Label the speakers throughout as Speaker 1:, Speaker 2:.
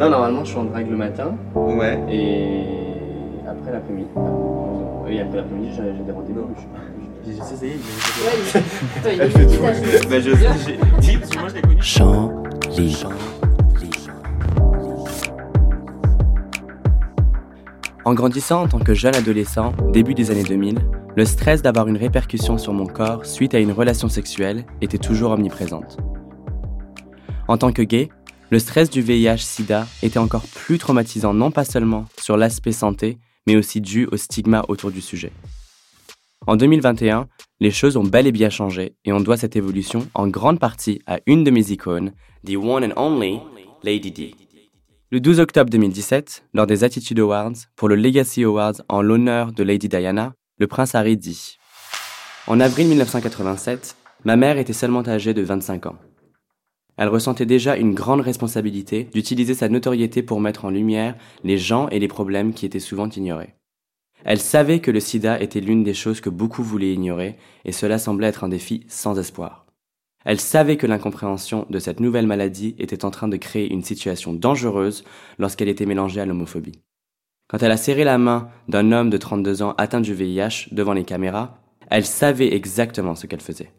Speaker 1: Non, normalement, je suis en drague le matin
Speaker 2: Ouais.
Speaker 1: et après l'après-midi. Et après l'après-midi, j'ai des rendez-vous.
Speaker 2: J'ai j'ai essayé.
Speaker 3: Ouais, il- Attends, il
Speaker 2: Elle
Speaker 3: est
Speaker 2: fait
Speaker 3: limite à
Speaker 2: tout.
Speaker 3: jouer.
Speaker 2: Bah, je sais, j'ai dit, parce que moi je l'ai connu.
Speaker 4: Chant. En grandissant en tant que jeune adolescent, début des années 2000, le stress d'avoir une répercussion sur mon corps suite à une relation sexuelle était toujours omniprésente. En tant que gay, le stress du VIH-Sida était encore plus traumatisant non pas seulement sur l'aspect santé, mais aussi dû au stigma autour du sujet. En 2021, les choses ont bel et bien changé et on doit cette évolution en grande partie à une de mes icônes, the one and only Lady D. Le 12 octobre 2017, lors des Attitude Awards, pour le Legacy Awards en l'honneur de Lady Diana, le prince Harry dit En avril 1987, ma mère était seulement âgée de 25 ans. Elle ressentait déjà une grande responsabilité d'utiliser sa notoriété pour mettre en lumière les gens et les problèmes qui étaient souvent ignorés. Elle savait que le sida était l'une des choses que beaucoup voulaient ignorer, et cela semblait être un défi sans espoir. Elle savait que l'incompréhension de cette nouvelle maladie était en train de créer une situation dangereuse lorsqu'elle était mélangée à l'homophobie. Quand elle a serré la main d'un homme de 32 ans atteint du VIH devant les caméras, elle savait exactement ce qu'elle faisait.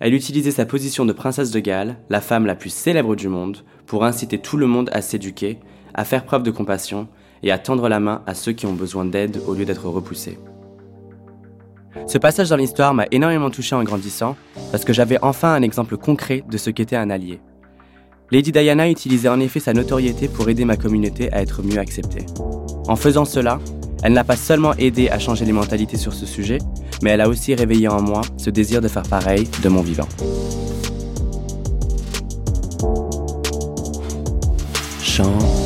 Speaker 4: Elle utilisait sa position de princesse de Galles, la femme la plus célèbre du monde, pour inciter tout le monde à s'éduquer, à faire preuve de compassion et à tendre la main à ceux qui ont besoin d'aide au lieu d'être repoussés. Ce passage dans l'histoire m'a énormément touché en grandissant parce que j'avais enfin un exemple concret de ce qu'était un allié. Lady Diana utilisait en effet sa notoriété pour aider ma communauté à être mieux acceptée. En faisant cela, elle n'a pas seulement aidé à changer les mentalités sur ce sujet, mais elle a aussi réveillé en moi ce désir de faire pareil de mon vivant. Chant.